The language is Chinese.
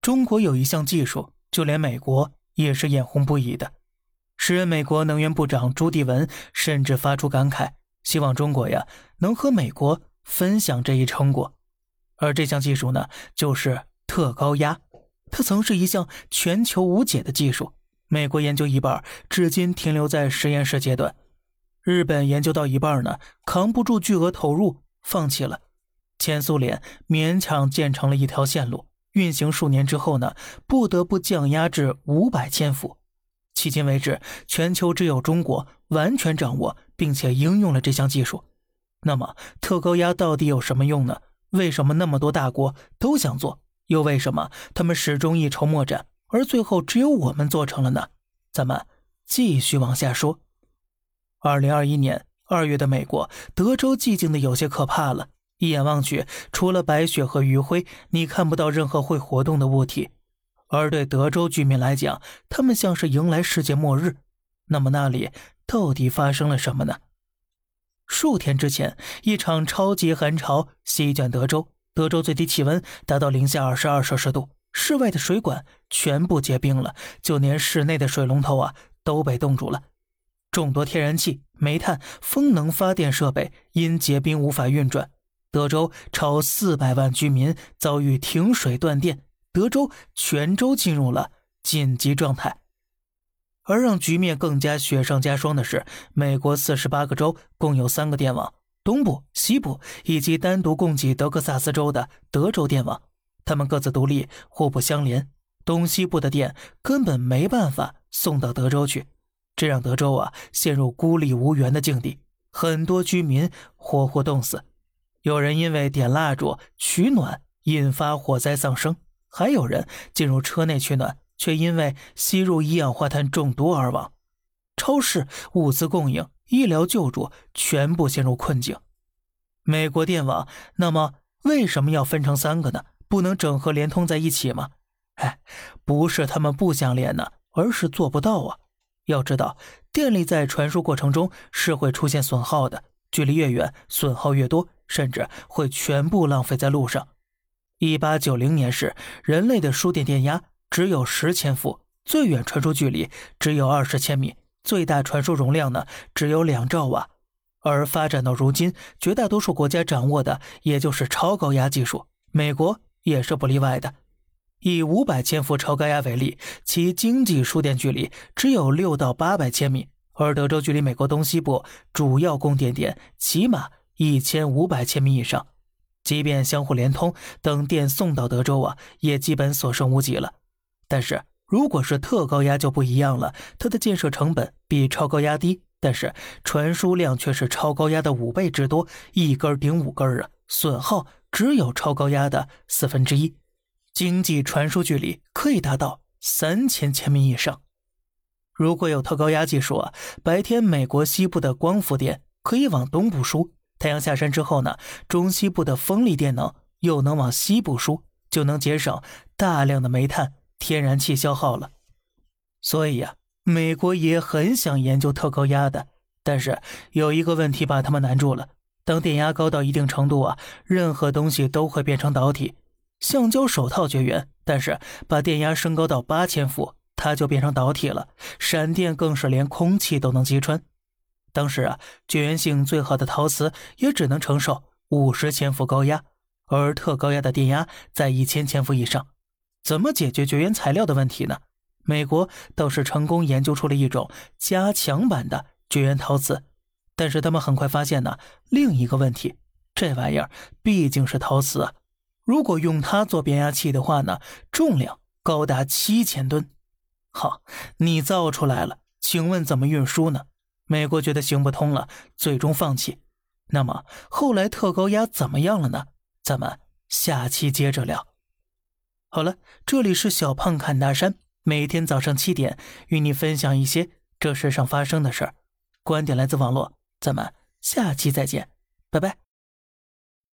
中国有一项技术，就连美国也是眼红不已的。时任美国能源部长朱棣文甚至发出感慨，希望中国呀能和美国分享这一成果。而这项技术呢，就是特高压。它曾是一项全球无解的技术，美国研究一半，至今停留在实验室阶段；日本研究到一半呢，扛不住巨额投入，放弃了。前苏联勉强建成了一条线路。运行数年之后呢，不得不降压至五百千伏。迄今为止，全球只有中国完全掌握并且应用了这项技术。那么，特高压到底有什么用呢？为什么那么多大国都想做？又为什么他们始终一筹莫展，而最后只有我们做成了呢？咱们继续往下说。二零二一年二月的美国德州，寂静的有些可怕了。一眼望去，除了白雪和余晖，你看不到任何会活动的物体。而对德州居民来讲，他们像是迎来世界末日。那么那里到底发生了什么呢？数天之前，一场超级寒潮席卷德州，德州最低气温达到零下二十二摄氏度，室外的水管全部结冰了，就连室内的水龙头啊都被冻住了。众多天然气、煤炭、风能发电设备因结冰无法运转。德州超四百万居民遭遇停水断电，德州全州进入了紧急状态。而让局面更加雪上加霜的是，美国四十八个州共有三个电网，东部、西部以及单独供给德克萨斯州的德州电网，他们各自独立，互不相连。东西部的电根本没办法送到德州去，这让德州啊陷入孤立无援的境地，很多居民活活冻死。有人因为点蜡烛取暖引发火灾丧生，还有人进入车内取暖，却因为吸入一氧化碳中毒而亡。超市、物资供应、医疗救助全部陷入困境。美国电网，那么为什么要分成三个呢？不能整合连通在一起吗？哎，不是他们不想连呢，而是做不到啊。要知道，电力在传输过程中是会出现损耗的，距离越远，损耗越多。甚至会全部浪费在路上。一八九零年时，人类的输电电压只有十千伏，最远传输距离只有二十千米，最大传输容量呢只有两兆瓦。而发展到如今，绝大多数国家掌握的也就是超高压技术，美国也是不例外的。以五百千伏超高压为例，其经济输电距离只有六到八百千米，而德州距离美国东西部主要供电点起码。一千五百千米以上，即便相互连通，等电送到德州啊，也基本所剩无几了。但是，如果是特高压就不一样了，它的建设成本比超高压低，但是传输量却是超高压的五倍之多，一根顶五根啊，损耗只有超高压的四分之一，经济传输距离可以达到三千千米以上。如果有特高压技术啊，白天美国西部的光伏电可以往东部输。太阳下山之后呢，中西部的风力电能又能往西部输，就能节省大量的煤炭、天然气消耗了。所以呀，美国也很想研究特高压的，但是有一个问题把他们难住了：当电压高到一定程度啊，任何东西都会变成导体。橡胶手套绝缘，但是把电压升高到八千伏，它就变成导体了。闪电更是连空气都能击穿。当时啊，绝缘性最好的陶瓷也只能承受五十千伏高压，而特高压的电压在一千千伏以上。怎么解决绝缘材料的问题呢？美国倒是成功研究出了一种加强版的绝缘陶瓷，但是他们很快发现呢，另一个问题：这玩意儿毕竟是陶瓷啊，如果用它做变压器的话呢，重量高达七千吨。好，你造出来了，请问怎么运输呢？美国觉得行不通了，最终放弃。那么后来特高压怎么样了呢？咱们下期接着聊。好了，这里是小胖侃大山，每天早上七点与你分享一些这世上发生的事儿。观点来自网络，咱们下期再见，拜拜。